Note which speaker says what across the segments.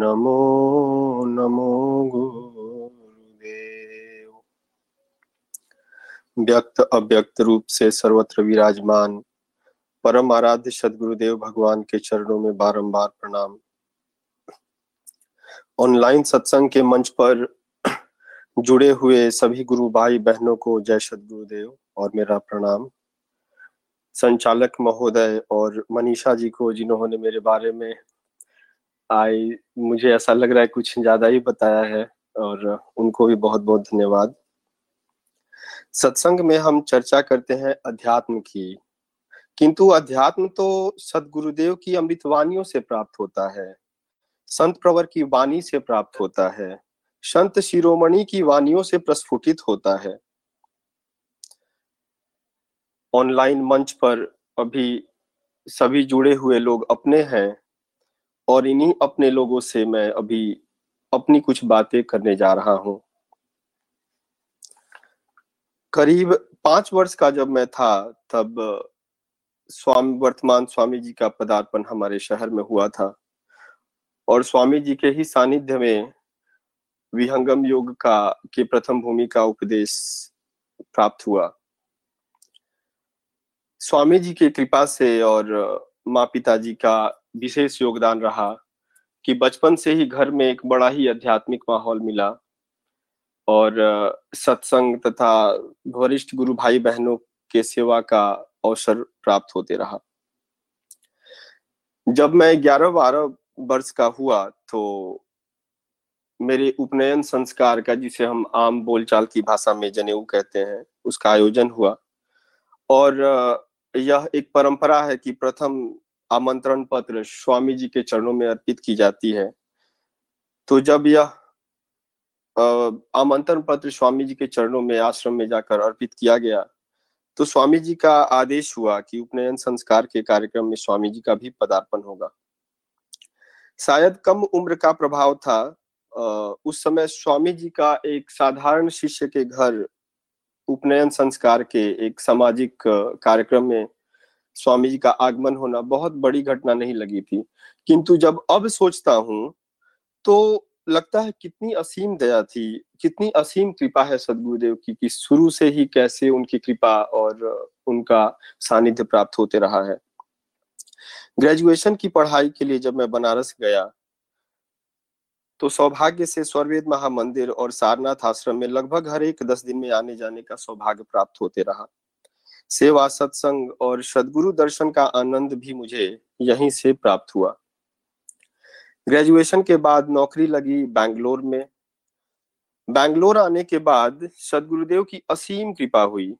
Speaker 1: नमो नमो गुरुदेव। व्यक्त अव्यक्त रूप से सर्वत्र विराजमान, परम आराध्य सदगुरुदेव भगवान के चरणों में बारंबार प्रणाम। ऑनलाइन सत्संग के मंच पर जुड़े हुए सभी गुरु भाई बहनों को जय सदगुरुदेव और मेरा प्रणाम। संचालक महोदय और मनीषा जी को जिन्होंने मेरे बारे में आई, मुझे ऐसा लग रहा है कुछ ज़्यादा ही बताया है और उनको भी बहुत बहुत धन्यवाद। सत्संग में हम चर्चा करते हैं अध्यात्म की। किंतु अध्यात्म तो सदगुरुदेव की अमृतवाणियों से प्राप्त होता है, संत प्रवर की वाणी से प्राप्त होता है, संत शिरोमणि की वाणियों से प्रस्फुटित होता है। ऑनलाइन मंच पर अभी सभी जुड़े हुए लोग अपने हैं और इन्हीं अपने लोगों से मैं अभी अपनी कुछ बातें करने जा रहा हूँ। करीब पाँच वर्ष का जब मैं था, तब स्वामी, वर्तमान स्वामी जी का पदार्पण हमारे शहर में हुआ था। और स्वामी जी के ही सानिध्य में विहंगम योग का, के प्रथम भूमि का उपदेश प्राप्त हुआ। स्वामी जी की कृपा से और माँ पिताजी का विशेष योगदान रहा कि बचपन से ही घर में एक बड़ा ही आध्यात्मिक माहौल मिला और सत्संग तथा वरिष्ठ गुरु भाई बहनों के सेवा का अवसर प्राप्त होते रहा। जब मैं ग्यारह बारह वर्ष का हुआ तो मेरे उपनयन संस्कार का, जिसे हम आम बोलचाल की भाषा में जनेऊ कहते हैं, उसका आयोजन हुआ। और यह एक परंपरा है कि प्रथम आमंत्रण पत्र स्वामी जी के चरणों में अर्पित की जाती है। तो जब यह आमंत्रण पत्र स्वामी जी के चरणों में आश्रम में जाकर अर्पित किया गया तो स्वामी जी का आदेश हुआ कि उपनयन संस्कार के कार्यक्रम में स्वामी जी का भी पदार्पण होगा। शायद कम उम्र का प्रभाव था उस समय स्वामी जी का एक साधारण शिष्य के घर उपनयन संस्कार के एक सामाजिक कार्यक्रम में स्वामी जी का आगमन होना बहुत बड़ी घटना नहीं लगी थी। किंतु जब अब सोचता हूँ तो लगता है कितनी असीम दया थी, कितनी असीम कृपा है सदगुरुदेव की कि शुरू से ही कैसे उनकी कृपा और उनका सानिध्य प्राप्त होते रहा है। ग्रेजुएशन की पढ़ाई के लिए जब मैं बनारस गया तो सौभाग्य से स्वर्वेद महामंदिर और सारनाथ आश्रम में लगभग हर एक दस दिन में आने जाने का सौभाग्य प्राप्त होते रहा। सेवा, सत्संग और सदगुरु दर्शन का आनंद भी मुझे यहीं से प्राप्त हुआ। ग्रेजुएशन के बाद नौकरी लगी बैंगलोर में। बैंगलोर आने के बाद सदगुरुदेव की असीम कृपा हुई।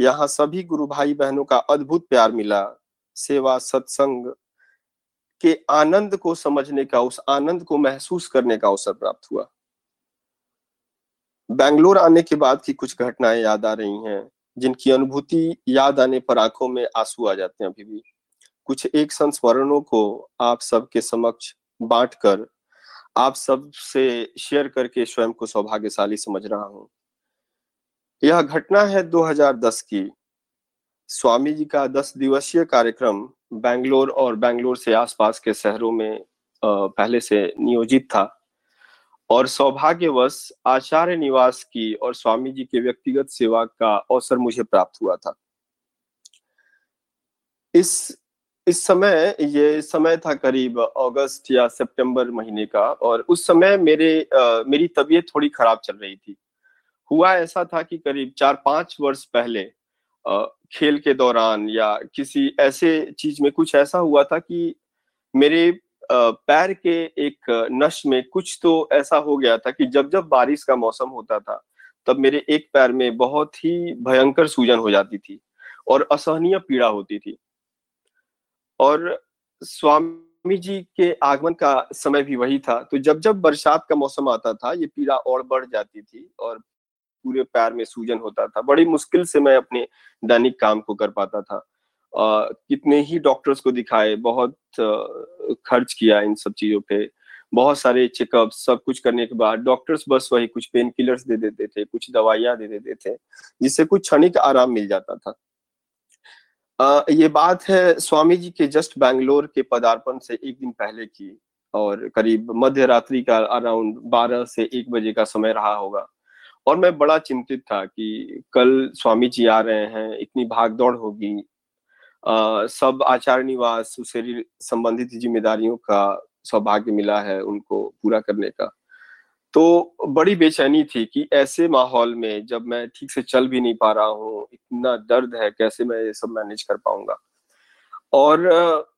Speaker 1: यहाँ सभी गुरु भाई बहनों का अद्भुत प्यार मिला। सेवा, सत्संग के आनंद को समझने का, उस आनंद को महसूस करने का अवसर प्राप्त हुआ। बैंगलोर आने के बाद की कुछ घटनाएँ याद आ रही हैं। जिनकी अनुभूति याद आने पर आँखों में आँसू आ जाते हैं अभी भी। कुछ एक संस्मरणों को आप सबके समक्ष बांट कर आप सबसे शेयर करके स्वयं को सौभाग्यशाली समझ रहा हूँ। यह घटना है 2010 की। स्वामी जी का 10 दिवसीय कार्यक्रम बैंगलोर और बैंगलोर से आसपास के शहरों में पहले से नियोजित था। और सौभाग्यवश आचार्य निवास की और स्वामी जी के व्यक्तिगत सेवा का अवसर मुझे प्राप्त हुआ था। इस इस समय ये समय था करीब अगस्त या सितंबर महीने का और उस समय मेरे आ, मेरी तबीयत थोड़ी खराब चल रही थी। हुआ ऐसा था कि करीब चार पाँच वर्ष पहले आ, खेल के दौरान या किसी ऐसे चीज़ में कुछ ऐसा हुआ था कि मेरे पैर के एक नश में कुछ तो ऐसा हो गया था कि जब जब बारिश का मौसम होता था, तब मेरे एक पैर में बहुत ही भयंकर सूजन हो जाती थी और असहनीय पीड़ा होती थी। और स्वामी जी के आगमन का समय भी वही था। तो जब जब बरसात का मौसम आता था, ये पीड़ा और बढ़ जाती थी और पूरे पैर में सूजन होता था। बड़ी मुश्किल से मैं अपने दैनिक काम को कर पाता था। कितने ही डॉक्टर्स को दिखाए बहुत खर्च किया इन सब चीज़ों पे। बहुत सारे चेकअप सब कुछ करने के बाद डॉक्टर्स बस वही कुछ पेन किलर्स दे देते थे कुछ दवाइयाँ दे देते थे जिससे कुछ क्षणिक आराम मिल जाता था। आ, ये बात है स्वामी जी के जस्ट बैंगलोर के पदार्पण से एक दिन पहले की और करीब मध्य रात्रि का अराउंड 12 से 1 बजे का समय रहा होगा। और मैं बड़ा चिंतित था कि कल स्वामी जी आ रहे हैं इतनी भाग दौड़ होगी सब आचार निवास से संबंधित जिम्मेदारियों का सौभाग्य मिला है उनको पूरा करने का। तो बड़ी बेचैनी थी कि ऐसे माहौल में जब मैं ठीक से चल भी नहीं पा रहा हूँ, इतना दर्द है, कैसे मैं ये सब मैनेज कर पाऊँगा? और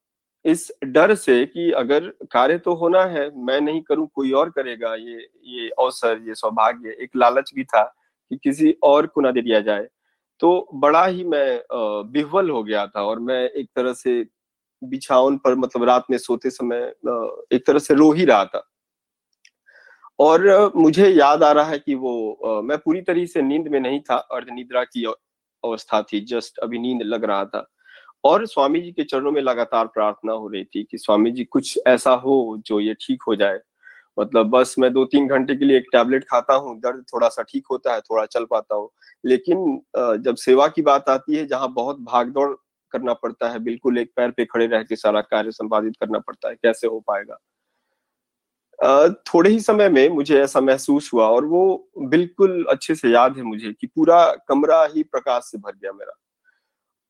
Speaker 1: इस डर से कि अगर कार्य तो होना है, मैं नहीं करूँ, कोई और करेगा, ये ये अवसर, ये सौभाग्य, एक लालच भी था कि किसी और को ना दे दिया जाए। तो बड़ा ही मैं बिहवल हो गया था और मैं एक तरह से बिछावन पर मतलब रात में सोते समय एक तरह से रो ही रहा था। और मुझे याद आ रहा है कि वो मैं पूरी तरह से नींद में नहीं था अर्ध निद्रा की अवस्था थी, जस्ट अभी नींद लग रहा था। और स्वामी जी के चरणों में लगातार प्रार्थना हो रही थी कि स्वामी जी कुछ ऐसा हो जो ये ठीक हो जाए। मतलब बस मैं दो तीन घंटे के लिए एक टैबलेट खाता हूँ, दर्द थोड़ा सा ठीक होता है, थोड़ा चल पाता हूँ। लेकिन जब सेवा की बात आती है, जहाँ बहुत भाग दौड़ करना पड़ता है, बिल्कुल एक पैर पे खड़े रह के सारा कार्य संपादित करना पड़ता है, कैसे हो पाएगा? थोड़े ही समय में मुझे ऐसा महसूस हुआ और वो बिल्कुल अच्छे से याद है मुझे कि पूरा कमरा ही प्रकाश से भर गया मेरा।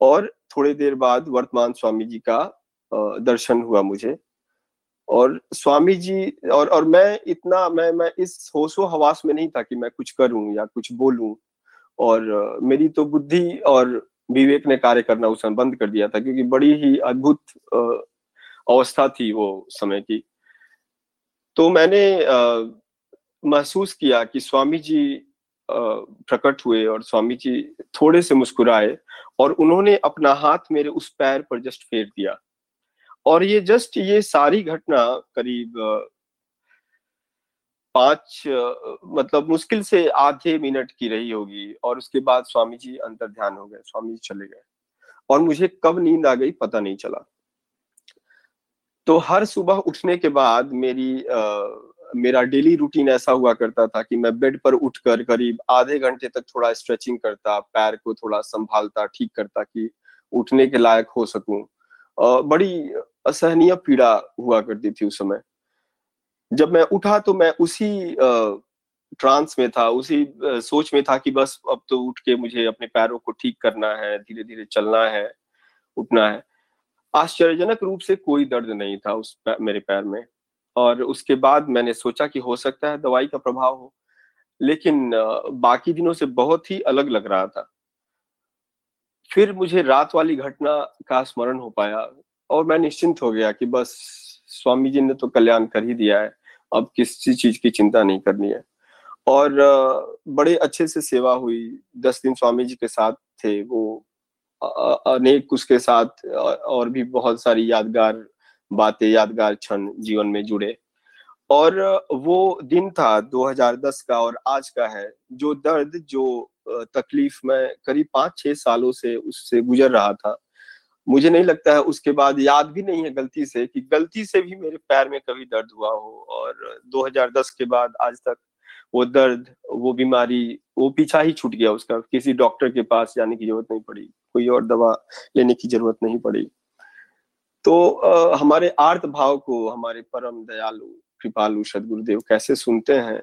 Speaker 1: और थोड़ी देर बाद वर्तमान स्वामी जी का दर्शन हुआ मुझे। और स्वामी जी और और मैं इतना, मैं मैं इस होशो हवास में नहीं था कि मैं कुछ करूँ या कुछ बोलूँ। और मेरी तो बुद्धि और विवेक ने कार्य करना उस समय बंद कर दिया था क्योंकि बड़ी ही अद्भुत अवस्था थी वो समय की। तो मैंने महसूस किया कि स्वामी जी प्रकट हुए और स्वामी जी थोड़े से मुस्कुराए और उन्होंने अपना हाथ मेरे उस पैर पर जस्ट फेर दिया। और ये जस्ट ये सारी घटना करीब पाँच मतलब मुश्किल से आधे मिनट की रही होगी और उसके बाद स्वामी जी अंतर ध्यान हो गए स्वामी जी चले गए। और मुझे कब नींद आ गई पता नहीं चला। तो हर सुबह उठने के बाद मेरी आ, मेरा डेली रूटीन ऐसा हुआ करता था कि मैं बेड पर उठकर करीब आधे घंटे तक थोड़ा स्ट्रेचिंग करता पैर को थोड़ा संभालता ठीक करता कि उठने के लायक हो सकूँ। बड़ी असहनीय पीड़ा हुआ करती थी उस समय। जब मैं उठा तो मैं उसी ट्रांस में था उसी सोच में था कि बस अब तो उठ के मुझे अपने पैरों को ठीक करना है धीरे धीरे चलना है उठना है। आश्चर्यजनक रूप से कोई दर्द नहीं था उस पैर, मेरे पैर में। और उसके बाद मैंने सोचा कि हो सकता है दवाई का प्रभाव हो लेकिन बाकी दिनों से बहुत ही अलग लग रहा था। फिर मुझे रात वाली घटना का स्मरण हो पाया और मैं निश्चिंत हो गया कि बस स्वामी जी ने तो कल्याण कर ही दिया है। अब किसी चीज़ की चिंता नहीं करनी है। और बड़े अच्छे से सेवा हुई। दस दिन स्वामी जी के साथ थे वो। अनेक उसके साथ और भी बहुत सारी यादगार बातें, यादगार क्षण जीवन में जुड़े। और, वो दिन था 2010 का और आज का है, जो दर्द, जो तकलीफ़ में करीब पाँच छह सालों से उससे गुजर रहा था। मुझे नहीं लगता है उसके बाद याद भी नहीं है गलती से कि गलती से भी मेरे पैर में कभी दर्द हुआ हो और 2010 के बाद आज तक वो दर्द वो बीमारी वो पीछा ही छूट गया उसका। किसी डॉक्टर के पास जाने की ज़रूरत नहीं पड़ी कोई और दवा लेने की ज़रूरत नहीं पड़ी। तो आ, हमारे आर्त भाव को हमारे परम दयालु कृपालु सदगुरुदेव कैसे सुनते हैं?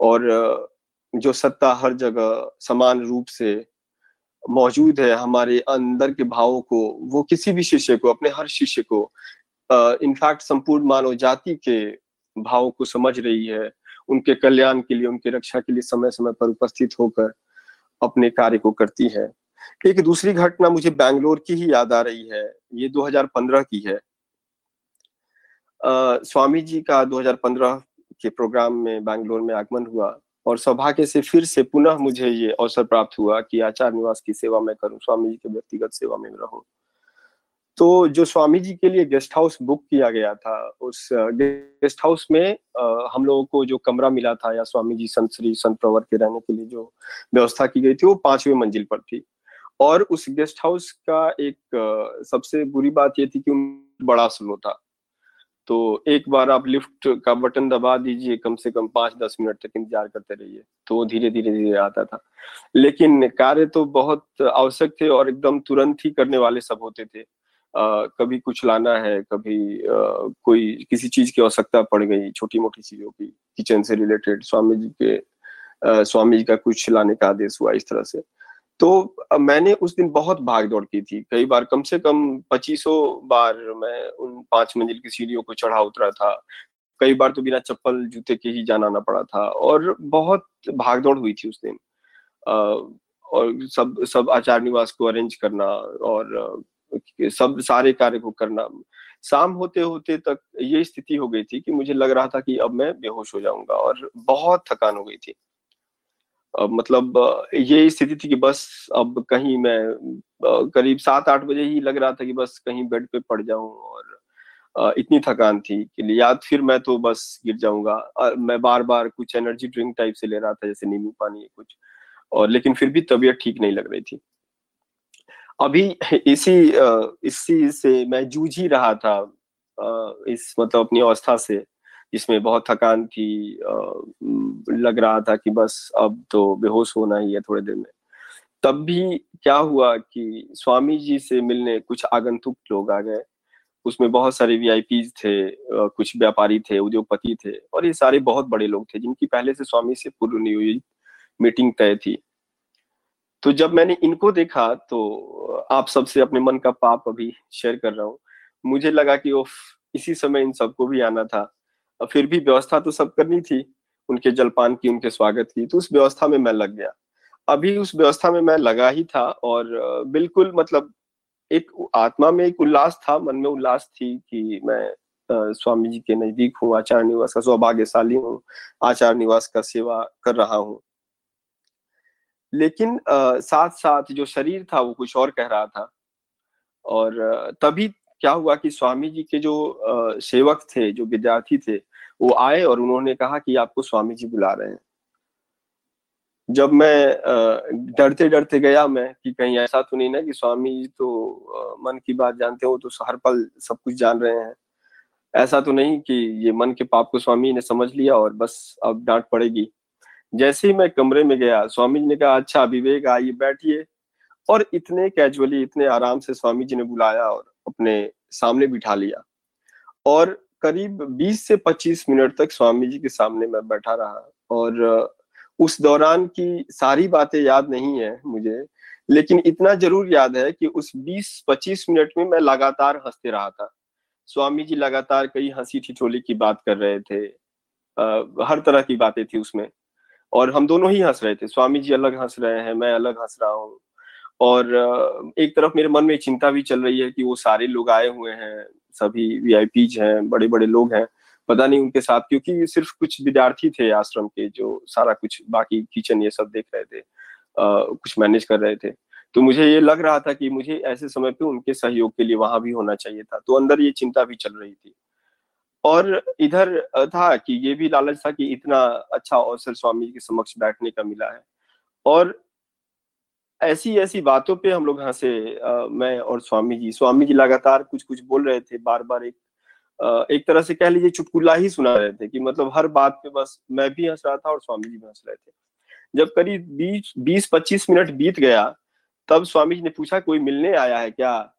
Speaker 1: और जो सत्ता हर जगह समान रूप से मौजूद है हमारे अंदर के भावों को वो किसी भी शिष्य को अपने हर शिष्य को इनफैक्ट संपूर्ण मानव जाति के भावों को समझ रही है। उनके कल्याण के लिए उनके रक्षा के लिए समय समय पर उपस्थित होकर अपने कार्य को करती है। एक दूसरी घटना मुझे बैंगलोर की ही याद आ रही है। ये 2015 की है। आ, स्वामी जी का 2015 के प्रोग्राम में बैंगलोर में आगमन हुआ। और सौभाग्य से फिर से पुनः मुझे ये अवसर प्राप्त हुआ कि आचार्य निवास की सेवा में करूँ, स्वामी जी के व्यक्तिगत सेवा में रहूँ। तो जो स्वामी जी के लिए गेस्ट हाउस बुक किया गया था, उस गेस्ट हाउस में हम लोगों को जो कमरा मिला था या स्वामी जी संत श्री संत प्रवर के रहने के लिए जो व्यवस्था की गई थी, वो पाँचवें मंजिल पर थी। और उस गेस्ट हाउस का एक सबसे बुरी बात ये थी कि बड़ा स्लो था। तो एक बार आप लिफ्ट का बटन दबा दीजिए कम से कम पाँच दस मिनट तक इंतज़ार करते रहिए। तो वो धीरे धीरे धीरे आता था। लेकिन कार्य तो बहुत आवश्यक थे और एकदम तुरंत ही करने वाले सब होते थे। कभी कुछ लाना है कभी आ, कोई किसी चीज़ की आवश्यकता पड़ गई छोटी मोटी चीज़ों की किचन से रिलेटेड स्वामी जी के आ, स्वामी जी का कुछ लाने का आदेश हुआ इस तरह से। तो मैंने उस दिन बहुत भाग दौड़ की थी। कई बार कम से कम पच्चीसों बार मैं उन पाँच मंजिल की सीढ़ियों को चढ़ा उतरा था। कई बार तो बिना चप्पल जूते के ही जाना आना पड़ा था और बहुत भाग दौड़ हुई थी उस दिन। और सब सब आचार निवास को अरेंज करना और सब सारे कार्य को करना। शाम होते होते तक ये स्थिति हो गई थी कि मुझे लग रहा था कि अब मैं बेहोश हो जाऊँगा और बहुत थकान हो गई थी। मतलब ये स्थिति थी कि बस अब कहीं मैं करीब सात आठ बजे ही लग रहा था कि बस कहीं बेड पे पड़ जाऊँ और इतनी थकान थी कि याद फिर मैं तो बस गिर जाऊँगा। मैं बार बार कुछ एनर्जी ड्रिंक टाइप से ले रहा था, जैसे नींबू पानी कुछ, और लेकिन फिर भी तबीयत ठीक नहीं लग रही थी। अभी इसी इसी से मैं जूझ ही रहा था इस मतलब अपनी अवस्था से। जिसमें बहुत थकान थी लग रहा था कि बस अब तो बेहोश होना ही है थोड़े देर में। तब भी क्या हुआ कि स्वामी जी से मिलने कुछ आगंतुक लोग आ गए। उसमें बहुत सारे वी थे कुछ व्यापारी थे, उद्योगपति थे और ये सारे बहुत बड़े लोग थे जिनकी पहले से स्वामी से पूर्व नियोजित मीटिंग तय थी। तो जब मैंने इनको देखा तो आप सबसे अपने मन का पाप अभी शेयर कर रहा हूँ। मुझे लगा कि ओफ इसी समय इन सबको भी आना था। फिर भी व्यवस्था तो सब करनी थी। उनके जलपान की, उनके स्वागत की तो उस व्यवस्था में मैं लग गया। अभी उस व्यवस्था में मैं लगा ही था और बिल्कुल मतलब एक आत्मा में एक उल्लास था, मन में उल्लास थी कि मैं स्वामी जी के नज़दीक हूँ आचार निवास का सौभाग्यशाली हूँ आचार निवास का सेवा कर रहा हूँ। लेकिन साथ साथ जो शरीर था वो कुछ और कह रहा था। और तभी क्या हुआ कि स्वामी जी के जो सेवक थे, जो विद्यार्थी थे वो आए और उन्होंने कहा कि आपको स्वामी जी बुला रहे हैं। जब मैं डरते डरते गया मैं कि कहीं ऐसा तो नहीं ना कि स्वामी जी तो मन की बात जानते हो तो हर पल सब कुछ जान रहे हैं। ऐसा तो नहीं कि ये मन के पाप को स्वामी ने समझ लिया और बस अब डांट पड़ेगी। जैसे ही मैं कमरे में गया, स्वामी जी ने कहा अच्छा विवेक, आइए, बैठिए। और इतने कैजुअली इतने आराम से स्वामी जी ने बुलाया और अपने सामने बिठा लिया। और करीब 20 से 25 मिनट तक स्वामी जी के सामने मैं बैठा रहा और उस दौरान की सारी बातें याद नहीं है मुझे लेकिन इतना ज़रूर याद है कि उस 20-25 मिनट में मैं लगातार हँसते रहा था। स्वामी जी लगातार कई हँसी ठिठोली की बात कर रहे थे आ, हर तरह की बातें थी उसमें और हम दोनों ही हंस रहे थे। स्वामी जी अलग हंस रहे हैं मैं अलग हंस रहा हूँ। और एक तरफ़ मेरे मन में चिंता भी चल रही है कि वो सारे लोग आए हुए हैं सभी वी हैं बड़े बड़े लोग हैं पता नहीं उनके साथ क्योंकि सिर्फ़ कुछ विद्यार्थी थे आश्रम के जो सारा कुछ बाकी किचन ये सब देख रहे थे आ, कुछ मैनेज कर रहे थे। तो मुझे ये लग रहा था कि मुझे ऐसे समय पे उनके सहयोग के लिए वहाँ भी होना चाहिए था तो अंदर ये चिंता भी चल रही थी। और इधर था कि ये भी लालच था कि इतना अच्छा अवसर स्वामी के समक्ष बैठने का मिला है। और ऐसी ऐसी बातों पे हम लोग यहाँ हंसे मैं और स्वामी जी स्वामी जी लगातार कुछ कुछ बोल रहे थे बार बार एक आ, एक तरह से कह लीजिए चुटकुला ही सुना रहे थे कि मतलब हर बात पे बस मैं भी हंस रहा था और स्वामी जी भी हंस रहे थे। जब करीब बीस बीस पच्चीस मिनट बीत गया तब स्वामी जी ने पूछा कोई मिलने आया है क्या?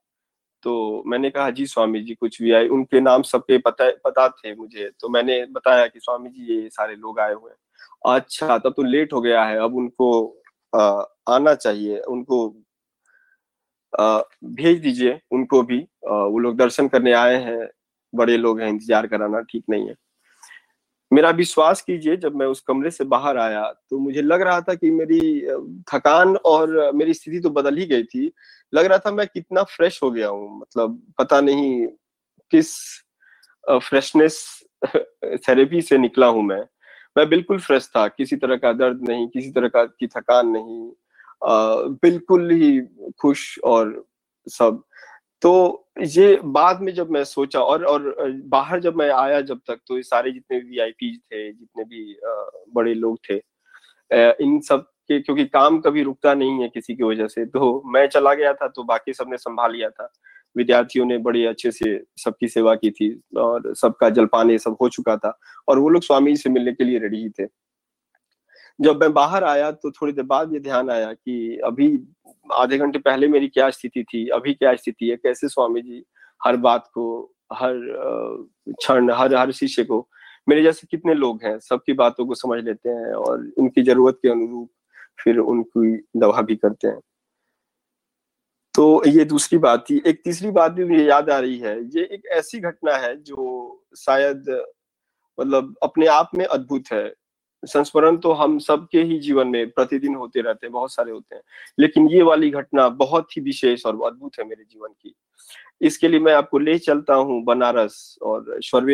Speaker 1: तो मैंने कहा जी स्वामी जी कुछ भी आए उनके नाम सबके पता पता थे मुझे। तो मैंने बताया कि स्वामी जी ये सारे लोग आए हुए हैं। अच्छा तब तो लेट हो गया है अब उनको आ, आना चाहिए उनको आ, भेज दीजिए उनको भी। आ, वो लोग दर्शन करने आए हैं बड़े लोग हैं इंतज़ार कराना ठीक नहीं है। मेरा विश्वास कीजिए जब मैं उस कमरे से बाहर आया तो मुझे लग रहा था कि मेरी थकान और मेरी स्थिति तो बदल ही गई थी। लग रहा था मैं कितना फ्रेश हो गया हूँ मतलब पता नहीं किस फ्रेशनेस थेरेपी से निकला हूँ मैं। मैं बिल्कुल फ्रेश था किसी तरह का दर्द नहीं किसी तरह का की थकान नहीं आ, बिल्कुल ही खुश और सब। तो ये बाद में जब मैं सोचा और और बाहर जब मैं आया जब तक तो ये सारे जितने भी वी थे जितने भी बड़े लोग थे इन सब के क्योंकि काम कभी रुकता नहीं है किसी की वजह से तो मैं चला गया था तो बाकी सबने संभाल लिया था। विद्यार्थियों ने बड़े अच्छे से सबकी सेवा की थी और सबका जलपान ये सब हो चुका था और वो लोग स्वामी से मिलने के लिए रेडी थे। जब मैं बाहर आया तो थोड़ी देर बाद ये ध्यान आया कि अभी आधे घंटे पहले मेरी क्या स्थिति थी, अभी क्या स्थिति है, कैसे स्वामी जी हर बात को, हर क्षण, हर हर शिष्य को, मेरे जैसे कितने लोग हैं, सबकी बातों को समझ लेते हैं और उनकी ज़रूरत के अनुरूप फिर उनकी दवा भी करते हैं। तो ये दूसरी बात थी। एक तीसरी बात भी मुझे याद आ रही है, ये एक ऐसी घटना है जो शायद मतलब अपने आप में अद्भुत है। संस्मरण तो हम सबके ही जीवन में प्रतिदिन होते रहते हैं, बहुत सारे होते हैं। लेकिन ये वाली घटना बहुत ही विशेष और अद्भुत है मेरे जीवन की। इसके लिए मैं आपको ले चलता हूँ बनारस और स्वर्गीय